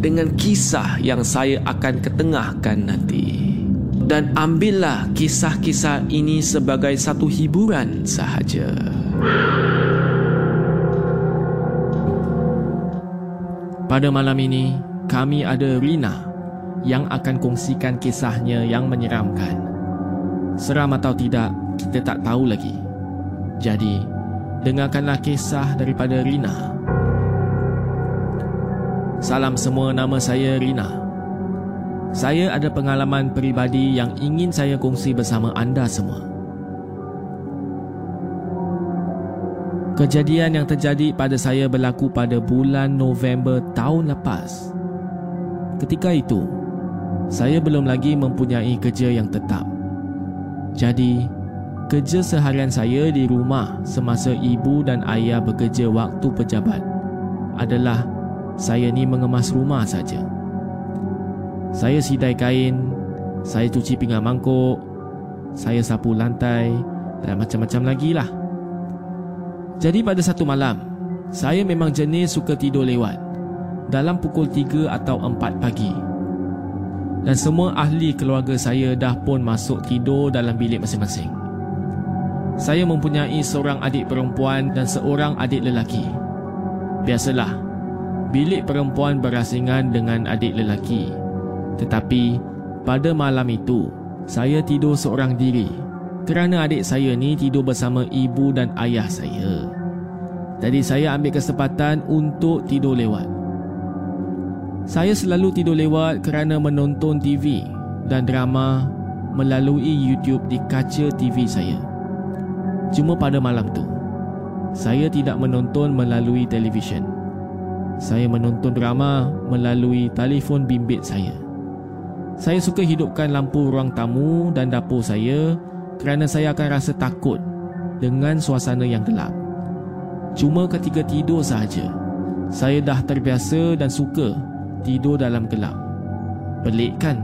dengan kisah yang saya akan ketengahkan nanti. Dan ambillah kisah-kisah ini sebagai satu hiburan sahaja. Pada malam ini, kami ada Rina yang akan kongsikan kisahnya yang menyeramkan. Seram atau tidak, kita tak tahu lagi. Jadi, dengarkanlah kisah daripada Rina. Salam semua, nama saya Rina. Saya ada pengalaman peribadi yang ingin saya kongsi bersama anda semua. Kejadian yang terjadi pada saya berlaku pada bulan November tahun lepas. Ketika itu, saya belum lagi mempunyai kerja yang tetap. Jadi, kerja seharian saya di rumah semasa ibu dan ayah bekerja waktu pejabat adalah saya ni mengemas rumah saja. Saya sidai kain, saya cuci pinggan mangkuk, saya sapu lantai dan macam-macam lagi lah. Jadi pada satu malam, saya memang jenis suka tidur lewat dalam pukul 3 atau 4 pagi. Dan semua ahli keluarga saya dah pun masuk tidur dalam bilik masing-masing. Saya mempunyai seorang adik perempuan dan seorang adik lelaki. Biasalah, bilik perempuan berasingan dengan adik lelaki. Tetapi pada malam itu, saya tidur seorang diri kerana adik saya ni tidur bersama ibu dan ayah saya. Jadi saya ambil kesempatan untuk tidur lewat. Saya selalu tidur lewat kerana menonton TV dan drama melalui YouTube di kaca TV saya. Cuma pada malam tu, saya tidak menonton melalui televisyen. Saya menonton drama melalui telefon bimbit saya. Saya suka hidupkan lampu ruang tamu dan dapur saya kerana saya akan rasa takut dengan suasana yang gelap. Cuma ketika tidur sahaja, saya dah terbiasa dan suka tidur dalam gelap. Pelik kan?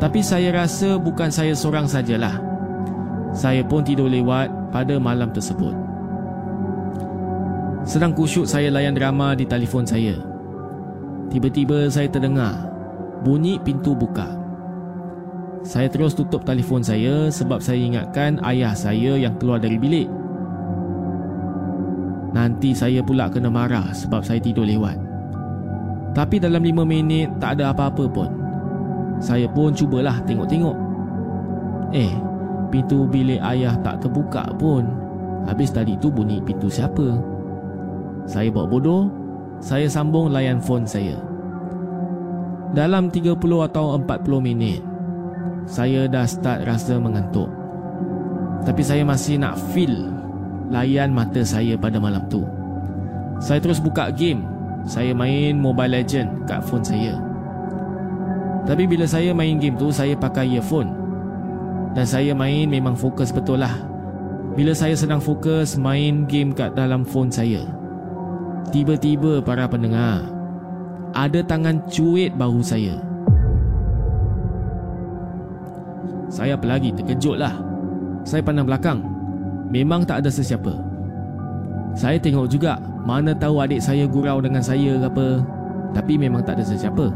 Tapi saya rasa bukan saya seorang sajalah. Saya pun tidur lewat pada malam tersebut. Sedang kusyuk saya layan drama di telefon saya. Tiba-tiba saya terdengar bunyi pintu buka. Saya terus tutup telefon saya sebab saya ingatkan ayah saya yang keluar dari bilik. Nanti saya pula kena marah sebab saya tidur lewat. Tapi dalam lima minit tak ada apa-apa pun. Saya pun cubalah tengok-tengok. Eh, pintu bilik ayah tak terbuka pun. Habis tadi tu bunyi pintu siapa? Saya buat bodoh, saya sambung layan phone saya. Dalam 30 atau 40 minit, saya dah start rasa mengantuk. Tapi saya masih nak feel layan mata saya pada malam tu. Saya terus buka game. Saya main Mobile Legend kat phone saya. Tapi bila saya main game tu, saya pakai earphone. Dan saya main memang fokus betul lah. Bila saya sedang fokus main game kat dalam phone saya. Tiba-tiba para pendengar, ada tangan cuit bahu saya. Saya pelagi terkejut lah. Saya pandang belakang. Memang tak ada sesiapa. Saya tengok juga mana tahu adik saya gurau dengan saya ke apa. Tapi memang tak ada sesiapa.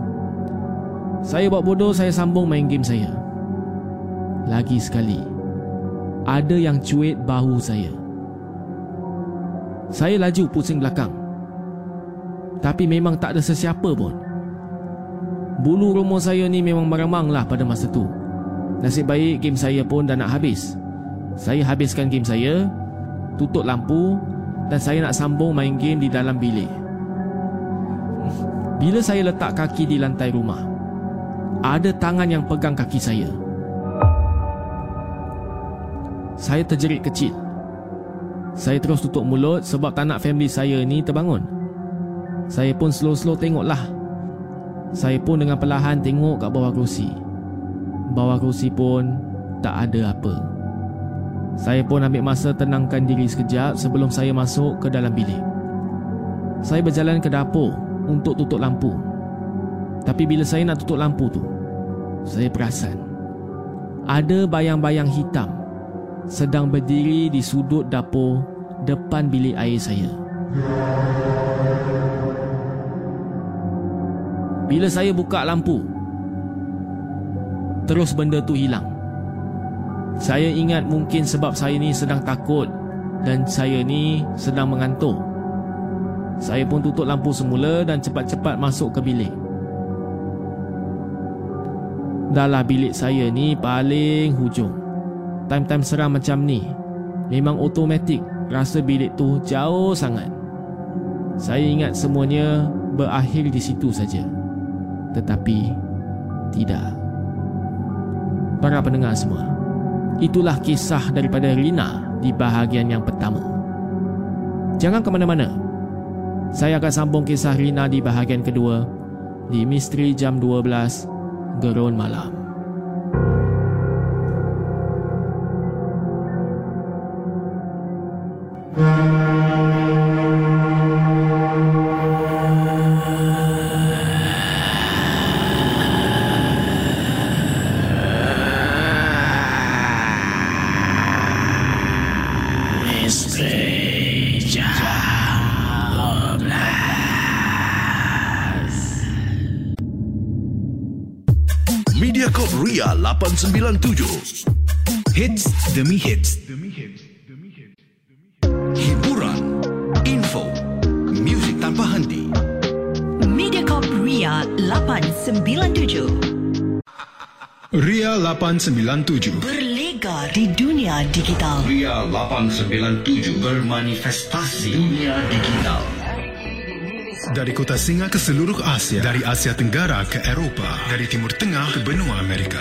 Saya buat bodoh, saya sambung main game saya. Lagi sekali, ada yang cuit bahu saya. Saya laju pusing belakang. Tapi memang tak ada sesiapa pun. Bulu rumah saya ni memang meremang lah pada masa tu. Nasib baik game saya pun dah nak habis. Saya habiskan game saya Tutup lampu Dan saya nak sambung main game di dalam bilik. Bila saya letak kaki di lantai rumah Ada tangan yang pegang kaki saya. Saya terjerit kecil. Saya terus tutup mulut sebab tak nak family saya ni terbangun saya pun slow-slow tengoklah. Saya pun dengan perlahan tengok kat bawah kerusi. Bawah kerusi pun tak ada apa. Saya pun ambil masa tenangkan diri sekejap sebelum saya masuk ke dalam bilik. Saya berjalan ke dapur untuk tutup lampu. Tapi bila saya nak tutup lampu tu, saya perasan ada bayang-bayang hitam sedang berdiri di sudut dapur depan bilik air saya. Bila saya buka lampu Terus benda tu hilang. Saya ingat mungkin sebab saya ni sedang takut Dan saya ni sedang mengantuk. Saya pun tutup lampu semula Dan cepat-cepat masuk ke bilik. Dahlah bilik saya ni paling hujung. Time-time seram macam ni Memang automatik Rasa bilik tu jauh sangat. Saya ingat semuanya berakhir di situ saja tetapi tidak. Para pendengar semua, itulah kisah daripada Rina di bahagian yang pertama. Jangan ke mana-mana. Saya akan sambung kisah Rina di bahagian kedua di Misteri Jam 12 Gerun Malam. Hiburan, info, muzik tanpa henti. Mediacorp Ria 897 Ria 897 Berlega di dunia digital Ria 897 bermanifestasi dunia digital. Dari kota singa ke seluruh Asia Dari Asia Tenggara ke Eropah Dari Timur Tengah ke benua Amerika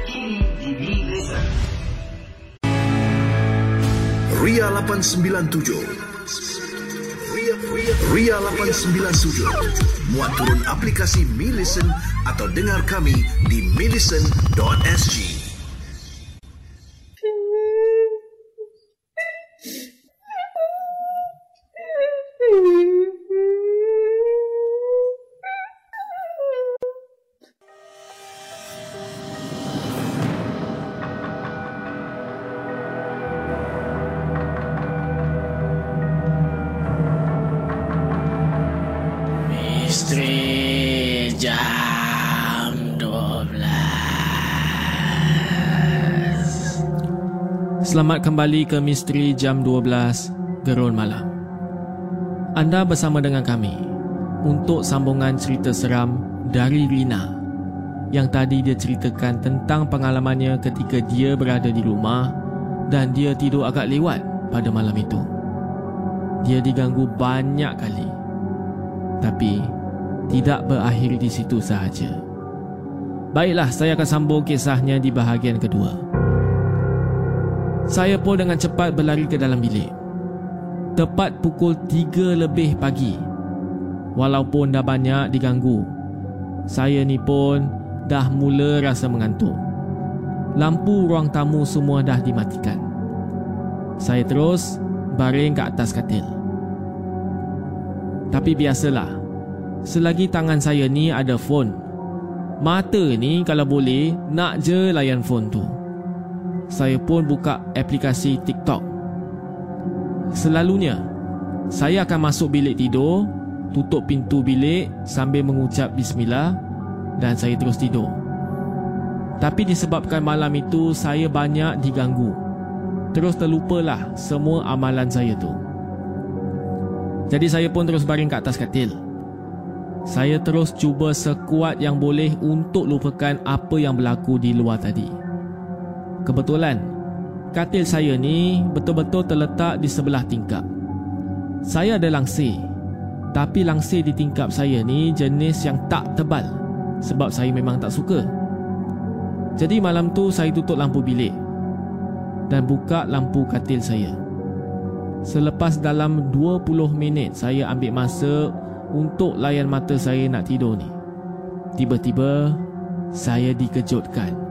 Ria 897. Ria, Ria, Ria 897. Muat turun aplikasi Mi Listen atau dengar kami di milisten.sg. Selamat kembali ke Misteri Jam 12 Gerun Malam. Anda bersama dengan kami untuk sambungan cerita seram dari Rina yang tadi dia ceritakan tentang pengalamannya ketika dia berada di rumah dan dia tidur agak lewat pada malam itu. Dia diganggu banyak kali. Tapi tidak berakhir di situ sahaja. Baiklah, saya akan sambung kisahnya di bahagian kedua. Saya pun dengan cepat berlari ke dalam bilik. Tepat pukul 3 lebih pagi. Walaupun dah banyak diganggu, saya ni pun dah mula rasa mengantuk. Lampu ruang tamu semua dah dimatikan. Saya terus baring ke atas katil. Tapi biasalah, selagi tangan saya ni ada phone, mata ni kalau boleh nak je layan phone tu saya pun buka aplikasi TikTok. Selalunya, saya akan masuk bilik tidur, tutup pintu bilik sambil mengucap bismillah dan saya terus tidur. Tapi disebabkan malam itu saya banyak diganggu. Terus terlupalah semua amalan saya tu. Jadi saya pun terus baring ke atas katil. Saya terus cuba sekuat yang boleh untuk lupakan apa yang berlaku di luar tadi. Kebetulan, katil saya ni betul-betul terletak di sebelah tingkap. Saya ada langsir, tapi langsir di tingkap saya ni jenis yang tak tebal sebab saya memang tak suka. Jadi malam tu saya tutup lampu bilik dan buka lampu katil saya. Selepas dalam 20 minit saya ambil masa untuk layan mata saya nak tidur ni. Tiba-tiba saya dikejutkan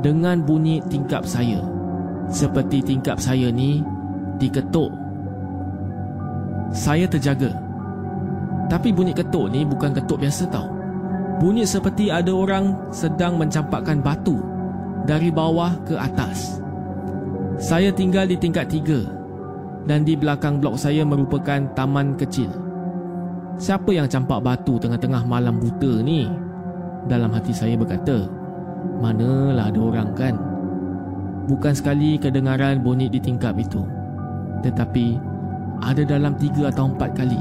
dengan bunyi tingkap saya. Seperti tingkap saya ni diketuk. Saya terjaga. Tapi bunyi ketuk ni bukan ketuk biasa tau. Bunyi seperti ada orang sedang mencampakkan batu dari bawah ke atas. Saya tinggal di tingkat tiga dan di belakang blok saya merupakan taman kecil. Siapa yang campak batu tengah-tengah malam buta ni? Dalam hati saya berkata, Manalah ada orang kan? Bukan sekali kedengaran bunyi di tingkap itu. Tetapi Ada dalam tiga atau empat kali.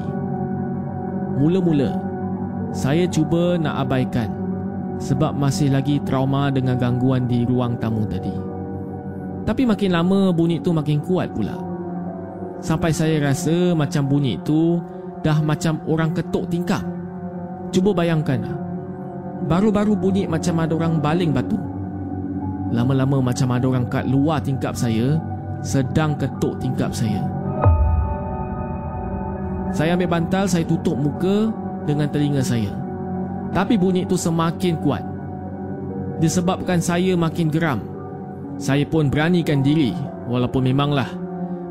Mula-mula Saya cuba nak abaikan Sebab masih lagi trauma dengan gangguan di ruang tamu tadi. Tapi makin lama bunyi itu makin kuat pula. Sampai saya rasa macam bunyi itu Dah macam orang ketuk tingkap. Cuba bayangkan lah Baru-baru bunyi macam ada orang baling batu. Lama-lama macam ada orang kat luar tingkap saya sedang ketuk tingkap saya. Saya ambil bantal, saya tutup muka dengan telinga saya. Tapi bunyi itu semakin kuat. Disebabkan saya makin geram. Saya pun beranikan diri walaupun memanglah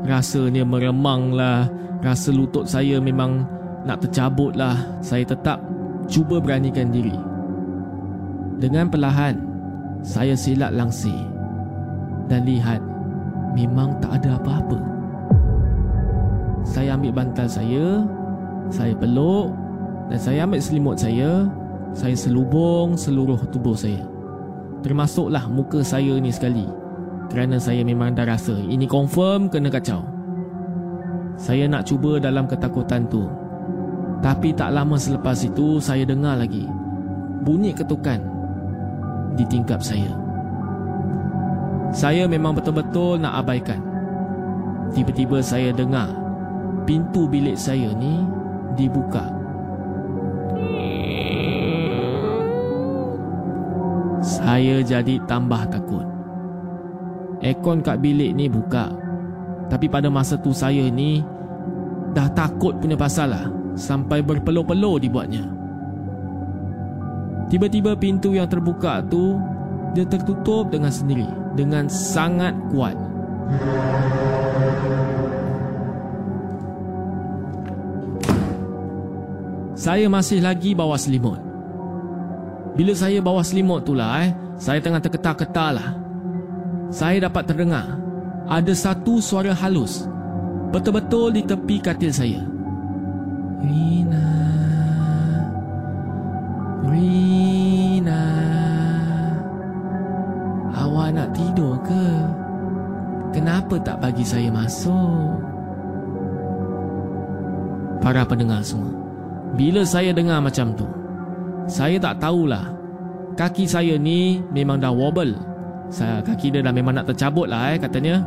rasanya meremanglah, rasa lutut saya memang nak tercabutlah. Saya tetap cuba beranikan diri. Dengan perlahan, saya silat langsir dan lihat memang tak ada apa-apa. Saya ambil bantal saya, saya peluk dan saya ambil selimut saya, saya selubung seluruh tubuh saya. Termasuklah muka saya ni sekali kerana saya memang dah rasa ini confirm kena kacau. Saya nak cuba dalam ketakutan tu. Tapi tak lama selepas itu saya dengar lagi bunyi ketukan di tingkap saya. Saya memang betul-betul nak abaikan. Tiba-tiba saya dengar pintu bilik saya ni dibuka. Saya jadi tambah takut. Ekon kat bilik ni buka. Tapi pada masa tu saya ni dah takut punya pasal lah. Sampai berpeluh-peluh dibuatnya. Tiba-tiba pintu yang terbuka tu dia tertutup dengan sendiri dengan sangat kuat. Saya masih lagi bawa selimut. Bila saya bawa selimut tu lah eh, saya tengah terketar-ketar lah. Saya dapat terdengar ada satu suara halus betul-betul di tepi katil saya. Rina. Rina Awak nak tidur ke? Kenapa tak bagi saya masuk? Para pendengar semua, bila saya dengar macam tu, saya tak tahulah. Kaki saya ni memang dah wobble. Saya kaki dia dah memang nak tercabut lah eh katanya.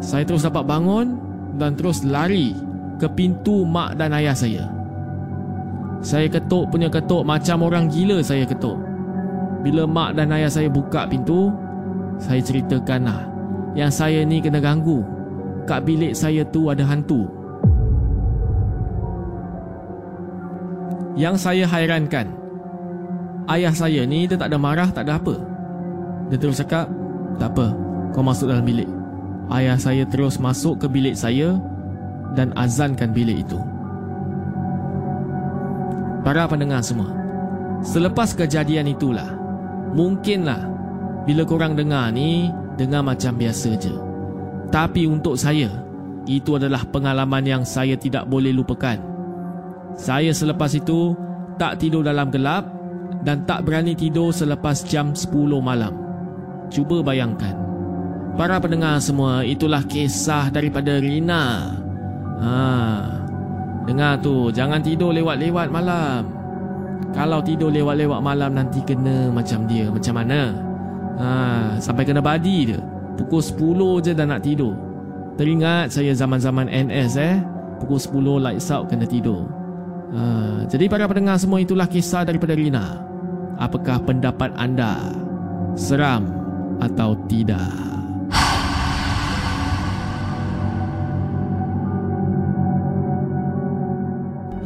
Saya terus dapat bangun dan terus lari ke pintu mak dan ayah saya. Saya ketuk punya ketuk macam orang gila saya ketuk. Bila mak dan ayah saya buka pintu, saya ceritakan lah yang saya ni kena ganggu. Kat bilik saya tu ada hantu. Yang saya hairankan, ayah saya ni dia tak ada marah, tak ada apa. Dia terus cakap, tak apa, kau masuk dalam bilik. Ayah saya terus masuk ke bilik saya dan azankan bilik itu. Para pendengar semua, selepas kejadian itulah, mungkinlah bila korang dengar ni, dengar macam biasa je. Tapi untuk saya, itu adalah pengalaman yang saya tidak boleh lupakan. Saya selepas itu tak tidur dalam gelap dan tak berani tidur selepas jam 10 malam. Cuba bayangkan. Para pendengar semua, itulah kisah daripada Rina. Ha. Dengar tu, jangan tidur lewat-lewat malam. Kalau tidur lewat-lewat malam nanti kena macam dia. Macam mana? Ha, sampai kena badi dia. Pukul 10 je dah nak tidur. Teringat saya zaman-zaman NS eh. Pukul 10 lights out kena tidur. Ha, jadi para pendengar semua itulah kisah daripada Rina. Apakah pendapat anda? Seram atau tidak?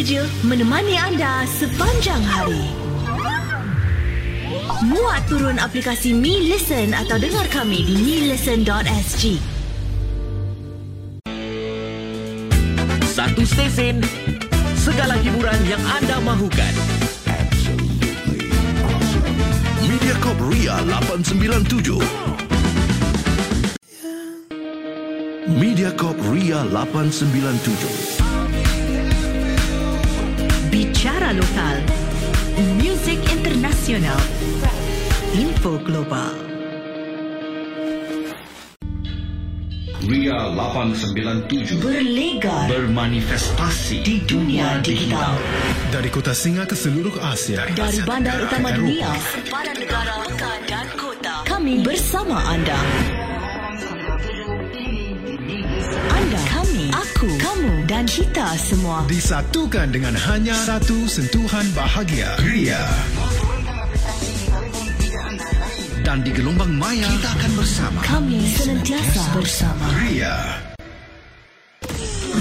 897 menemani anda sepanjang hari. Muat turun aplikasi Mi Listen atau dengar kami di milisten.sg. Satu stesen, segala hiburan yang anda mahukan. Mediacorp Ria 897. Mediacorp Ria 897. Bicara lokal, muzik internasional, info global. Ria 897 Berlegar bermanifestasi di dunia digital. Dari kota Singa ke seluruh Asia. Dari Asia bandar utama dunia, sempadan negara, pekan dan kota. Kami bersama. Anda, aku, kamu dan kita semua. Disatukan dengan hanya satu sentuhan bahagia. Ria. dan di gelombang maya kita akan bersama. Kami senantiasa bersama. Ria.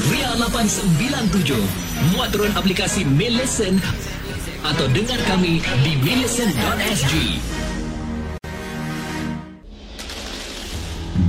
Ria 897 Muat turun aplikasi Mail Listen Atau dengar kami di maillisten.sg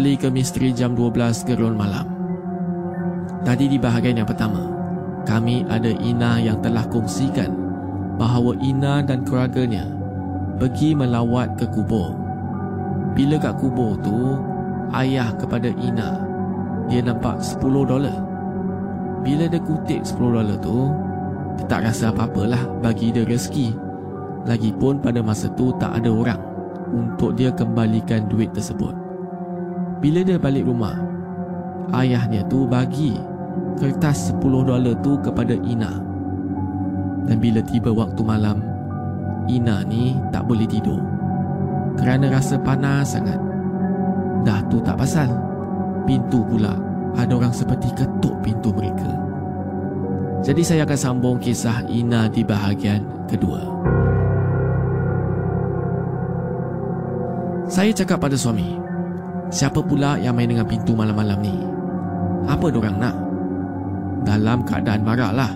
kembali ke Misteri Jam 12 Gerun Malam. Tadi di bahagian yang pertama, kami ada Ina yang telah kongsikan bahawa Ina dan keluarganya pergi melawat ke kubur. Bila kat kubur tu, ayah kepada Ina, dia nampak 10 dolar. Bila dia kutip 10 dolar tu, dia tak rasa apa-apalah bagi dia rezeki. Lagipun pada masa tu tak ada orang untuk dia kembalikan duit tersebut. Bila dia balik rumah, ayahnya tu bagi kertas 10 dolar tu kepada Ina. Dan bila tiba waktu malam, Ina ni tak boleh tidur. Kerana rasa panas sangat. Dah tu tak pasal. Pintu pula ada orang seperti ketuk pintu mereka. Jadi saya akan sambung kisah Ina di bahagian kedua. Saya cakap pada suami, Siapa pula yang main dengan pintu malam-malam ni? Apa dorang nak? Dalam keadaan marah lah.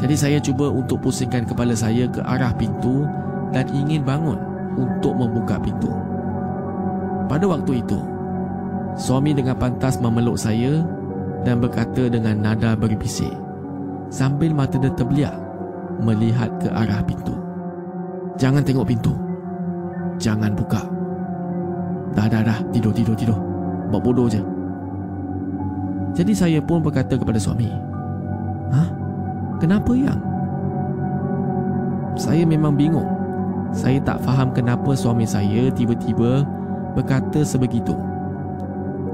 Jadi saya cuba untuk pusingkan kepala saya ke arah pintu dan ingin bangun untuk membuka pintu. Pada waktu itu, suami dengan pantas memeluk saya dan berkata dengan nada berbisik sambil mata dia terbeliak melihat ke arah pintu. Jangan tengok pintu. Jangan buka. Dah dah dah. Tidur tidur tidur. Buat bodoh je. Jadi saya pun berkata kepada suami Hah? Kenapa yang? Saya memang bingung. Saya tak faham kenapa suami saya tiba-tiba Berkata sebegitu.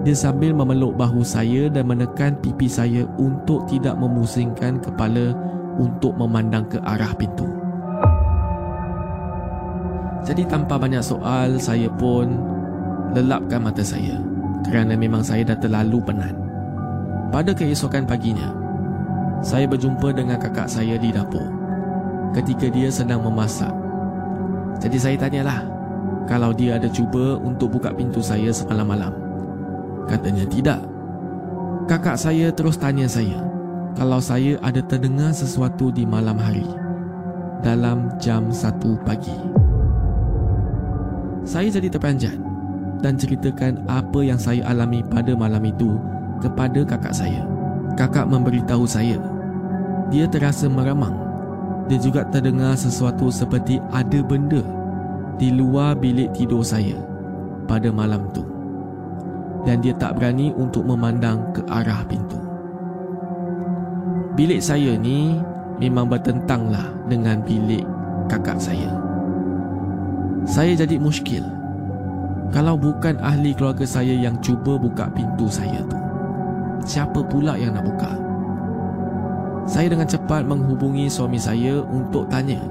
Dia sambil memeluk bahu saya Dan menekan pipi saya Untuk tidak memusingkan kepala Untuk memandang ke arah pintu. Jadi tanpa banyak soal, saya pun lelapkan mata saya kerana memang saya dah terlalu penat. Pada keesokan paginya, saya berjumpa dengan kakak saya di dapur ketika dia sedang memasak. Jadi saya tanyalah kalau dia ada cuba untuk buka pintu saya semalam malam. Katanya tidak. Kakak saya terus tanya saya kalau saya ada terdengar sesuatu di malam hari dalam jam 1 pagi. Saya jadi terperanjat dan ceritakan apa yang saya alami pada malam itu kepada kakak saya. Kakak memberitahu saya, dia terasa meramang. Dia juga terdengar sesuatu seperti ada benda di luar bilik tidur saya pada malam itu. Dan dia tak berani untuk memandang ke arah pintu. Bilik saya ni memang bertentanglah dengan bilik kakak saya. Saya jadi muskil kalau bukan ahli keluarga saya yang cuba buka pintu saya tu Siapa pula yang nak buka? Saya dengan cepat menghubungi suami saya untuk tanya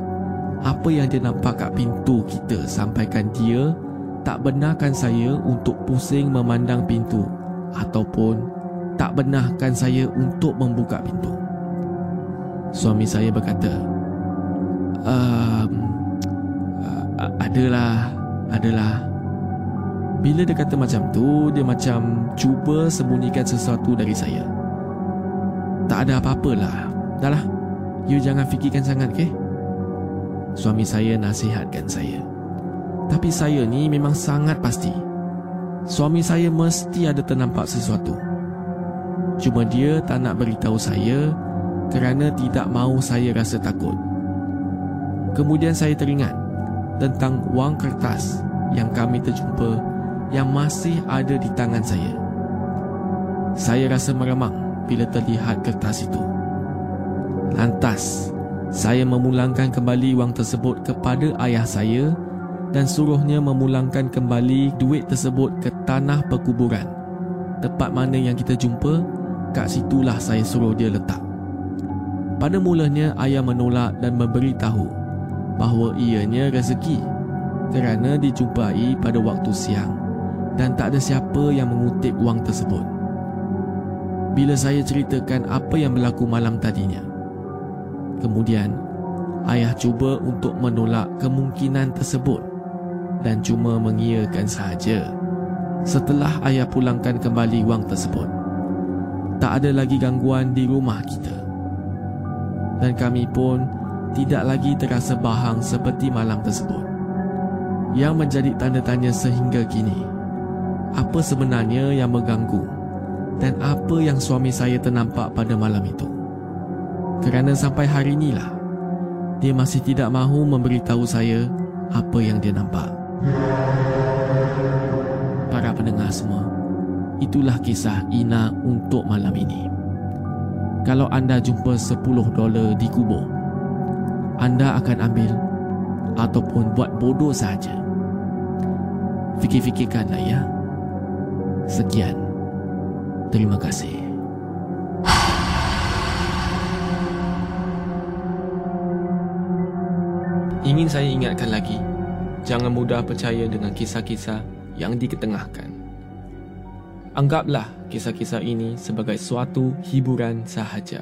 Apa yang dia nampak kat pintu kita Sampaikan dia tak benarkan saya untuk pusing memandang pintu Ataupun tak benarkan saya untuk membuka pintu Suami saya berkata um, Adalah, adalah bila dia kata macam tu, dia macam cuba sembunyikan sesuatu dari saya. Tak ada apa-apalah. Dahlah, you jangan fikirkan sangat, ke? Suami saya nasihatkan saya. Tapi saya ni memang sangat pasti. Suami saya mesti ada ternampak sesuatu. Cuma dia tak nak beritahu saya kerana tidak mahu saya rasa takut. Kemudian saya teringat tentang wang kertas yang kami terjumpa yang masih ada di tangan saya. Saya rasa meremang bila terlihat kertas itu. Lantas, saya memulangkan kembali wang tersebut kepada ayah saya dan suruhnya memulangkan kembali duit tersebut ke tanah perkuburan. Tempat mana yang kita jumpa, kat situlah saya suruh dia letak. Pada mulanya ayah menolak dan memberitahu bahawa ianya rezeki kerana dijumpai pada waktu siang dan tak ada siapa yang mengutip wang tersebut. Bila saya ceritakan apa yang berlaku malam tadinya. Kemudian, ayah cuba untuk menolak kemungkinan tersebut dan cuma mengiyakan sahaja. Setelah ayah pulangkan kembali wang tersebut, tak ada lagi gangguan di rumah kita. Dan kami pun tidak lagi terasa bahang seperti malam tersebut. Yang menjadi tanda tanya sehingga kini apa sebenarnya yang mengganggu dan apa yang suami saya ternampak pada malam itu. Kerana sampai hari inilah, dia masih tidak mahu memberitahu saya apa yang dia nampak. Para pendengar semua, itulah kisah Ina untuk malam ini. Kalau anda jumpa 10 dolar di kubur, anda akan ambil ataupun buat bodoh saja. Fikir-fikirkanlah ya. Sekian. Terima kasih. Ingin saya ingatkan lagi, jangan mudah percaya dengan kisah-kisah yang diketengahkan. Anggaplah kisah-kisah ini sebagai suatu hiburan sahaja.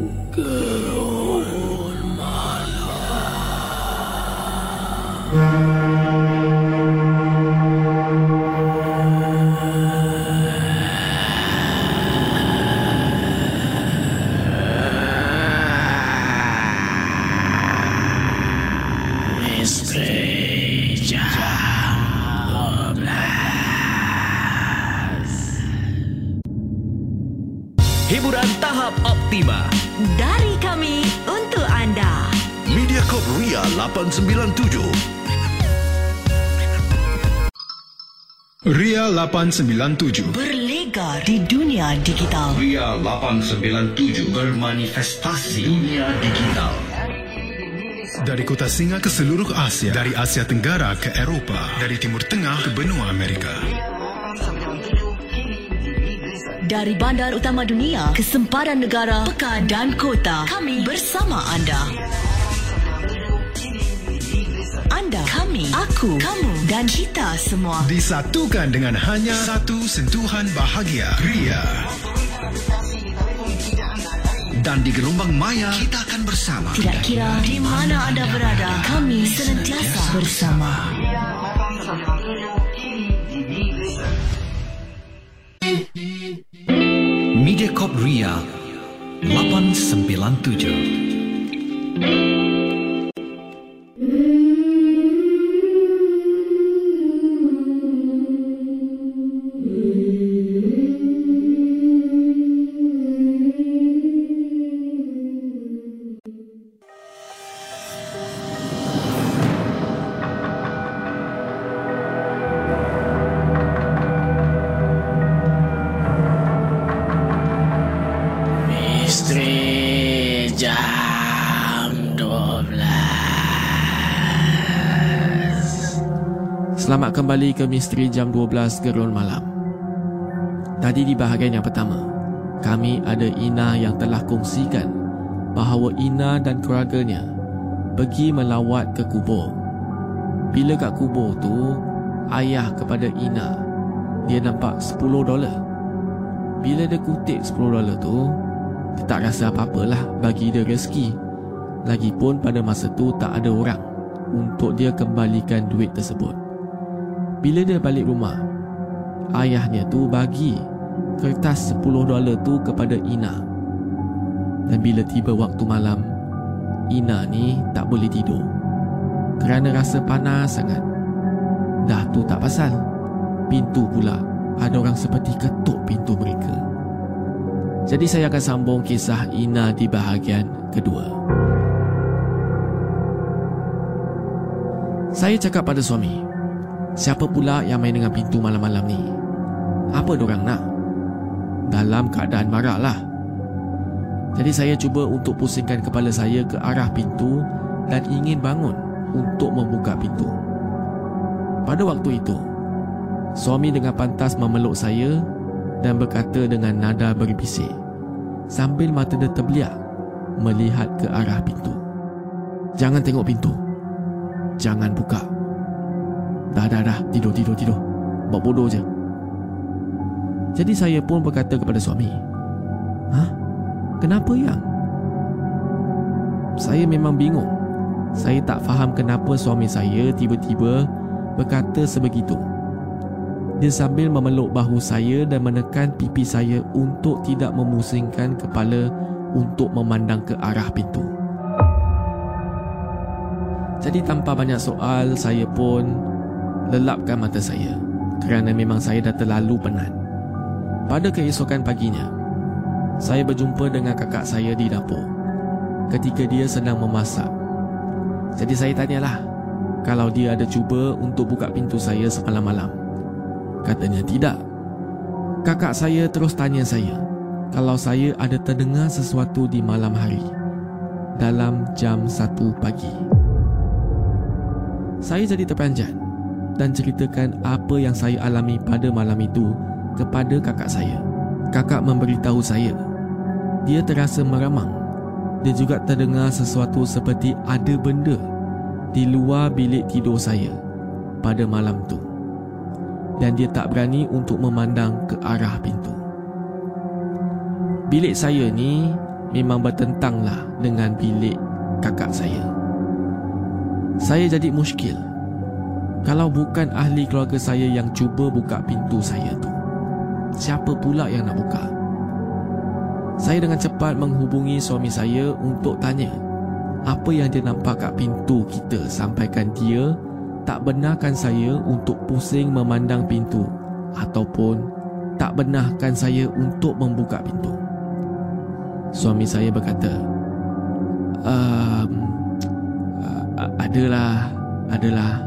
Gerun tahap optima. Dari kami untuk anda. Mediacorp Ria 897. Ria 897. Berlegar di dunia digital. Ria 897 bermanifestasi dunia digital. Dari kota Singa ke seluruh Asia, dari Asia Tenggara ke Eropah, dari Timur Tengah ke benua Amerika. Dari bandar utama dunia ke sempadan negara, pekan dan kota. Kami bersama anda. Anda, kami, aku, kamu dan kita semua. Disatukan dengan hanya satu sentuhan bahagia. Ria. Dan di gelombang maya, kita akan bersama. Tidak kira di mana anda berada, kami senantiasa bersama. Mediacorp Ria 897. Ke Misteri Jam 12 Gerun Malam Tadi di bahagian yang pertama Kami ada Ina yang telah kongsikan Bahawa Ina dan keluarganya Pergi melawat ke kubur Bila kat kubur tu Ayah kepada Ina Dia nampak 10 dolar Bila dia kutip 10 dolar tu dia tak rasa apa-apalah bagi dia rezeki. Lagipun pada masa tu tak ada orang untuk dia kembalikan duit tersebut. Bila dia balik rumah, ayahnya tu bagi kertas 10 dolar tu kepada Ina. Dan bila tiba waktu malam, Ina ni tak boleh tidur. Kerana rasa panas sangat. Dah tu tak pasal. Pintu pula ada orang seperti ketuk pintu mereka. Jadi saya akan sambung kisah Ina di bahagian kedua. Saya cakap pada suami, siapa pula yang main dengan pintu malam-malam ni? Apa dorang nak? Dalam keadaan marah lah. Jadi saya cuba untuk pusingkan kepala saya ke arah pintu dan ingin bangun untuk membuka pintu. Pada waktu itu, suami dengan pantas memeluk saya dan berkata dengan nada berbisik. sambil mata dia terbeliak melihat ke arah pintu. Jangan tengok pintu. Jangan buka. Dah, dah, dah. Tidur, tidur, tidur. Buat bodoh je. Jadi saya pun berkata kepada suami, Hah? Kenapa yang? Saya memang bingung. Saya tak faham kenapa suami saya tiba-tiba berkata sebegitu. Dia sambil memeluk bahu saya dan menekan pipi saya untuk tidak memusingkan kepala untuk memandang ke arah pintu. Jadi tanpa banyak soal, saya pun lelapkan mata saya kerana memang saya dah terlalu penat. Pada keesokan paginya, saya berjumpa dengan kakak saya di dapur ketika dia sedang memasak. Jadi saya tanyalah kalau dia ada cuba untuk buka pintu saya semalam malam. Katanya tidak. Kakak saya terus tanya saya kalau saya ada terdengar sesuatu di malam hari dalam jam 1 pagi. Saya jadi terperanjat dan ceritakan apa yang saya alami pada malam itu kepada kakak saya. Kakak memberitahu saya, dia terasa meramang. Dia juga terdengar sesuatu seperti ada benda di luar bilik tidur saya pada malam tu. Dan dia tak berani untuk memandang ke arah pintu. Bilik saya ni memang bertentanglah dengan bilik kakak saya. Saya jadi muskil. Kalau bukan ahli keluarga saya yang cuba buka pintu saya tu siapa pula yang nak buka? Saya dengan cepat menghubungi suami saya untuk tanya apa yang dia nampak kat pintu kita sampaikan dia tak benarkan saya untuk pusing memandang pintu ataupun tak benarkan saya untuk membuka pintu. Suami saya berkata, um, adalah, adalah,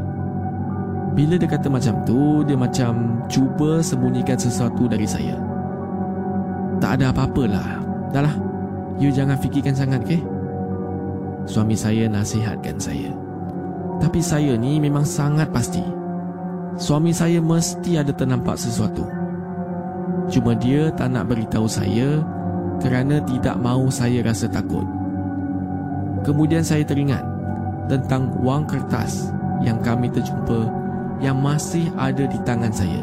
bila dia kata macam tu, dia macam cuba sembunyikan sesuatu dari saya. Tak ada apa-apalah. Dahlah, you jangan fikirkan sangat, ke? Suami saya nasihatkan saya. Tapi saya ni memang sangat pasti. Suami saya mesti ada ternampak sesuatu. Cuma dia tak nak beritahu saya kerana tidak mahu saya rasa takut. Kemudian saya teringat tentang wang kertas yang kami terjumpa yang masih ada di tangan saya.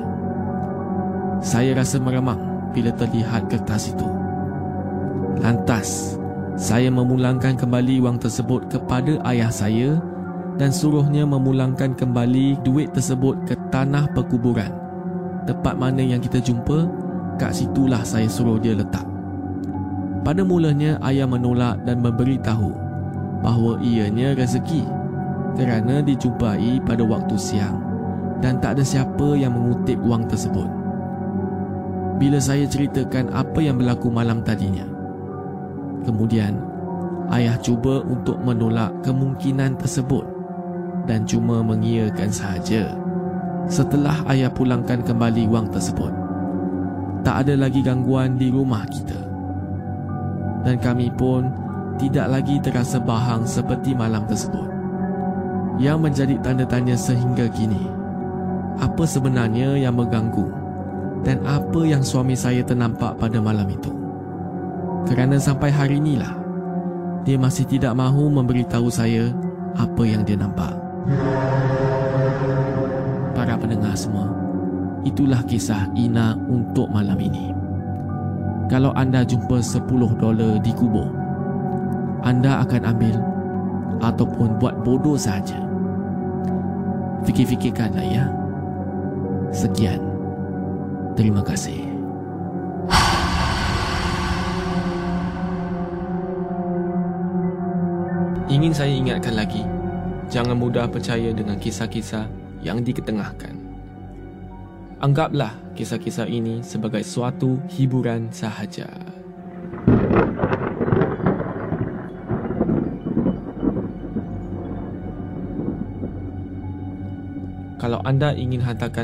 Saya rasa meremang bila terlihat kertas itu. Lantas, saya memulangkan kembali wang tersebut kepada ayah saya dan suruhnya memulangkan kembali duit tersebut ke tanah perkuburan. Tempat mana yang kita jumpa, kat situlah saya suruh dia letak. Pada mulanya, ayah menolak dan memberitahu bahawa ianya rezeki kerana dijumpai pada waktu siang dan tak ada siapa yang mengutip wang tersebut. Bila saya ceritakan apa yang berlaku malam tadinya, kemudian ayah cuba untuk menolak kemungkinan tersebut dan cuma mengiyakan sahaja. Setelah ayah pulangkan kembali wang tersebut, tak ada lagi gangguan di rumah kita. Dan kami pun tidak lagi terasa bahang seperti malam tersebut. Yang menjadi tanda tanya sehingga kini, apa sebenarnya yang mengganggu dan apa yang suami saya ternampak pada malam itu. Kerana sampai hari inilah, dia masih tidak mahu memberitahu saya apa yang dia nampak. Para pendengar semua, itulah kisah Ina untuk malam ini. Kalau anda jumpa 10 dolar di kubur, anda akan ambil ataupun buat bodoh saja. Fikir-fikirkanlah ya. Sekian. Terima kasih. Ingin saya ingatkan lagi, jangan mudah percaya dengan kisah-kisah yang diketengahkan. Anggaplah kisah-kisah ini sebagai suatu hiburan sahaja. Kalau anda ingin hantarkan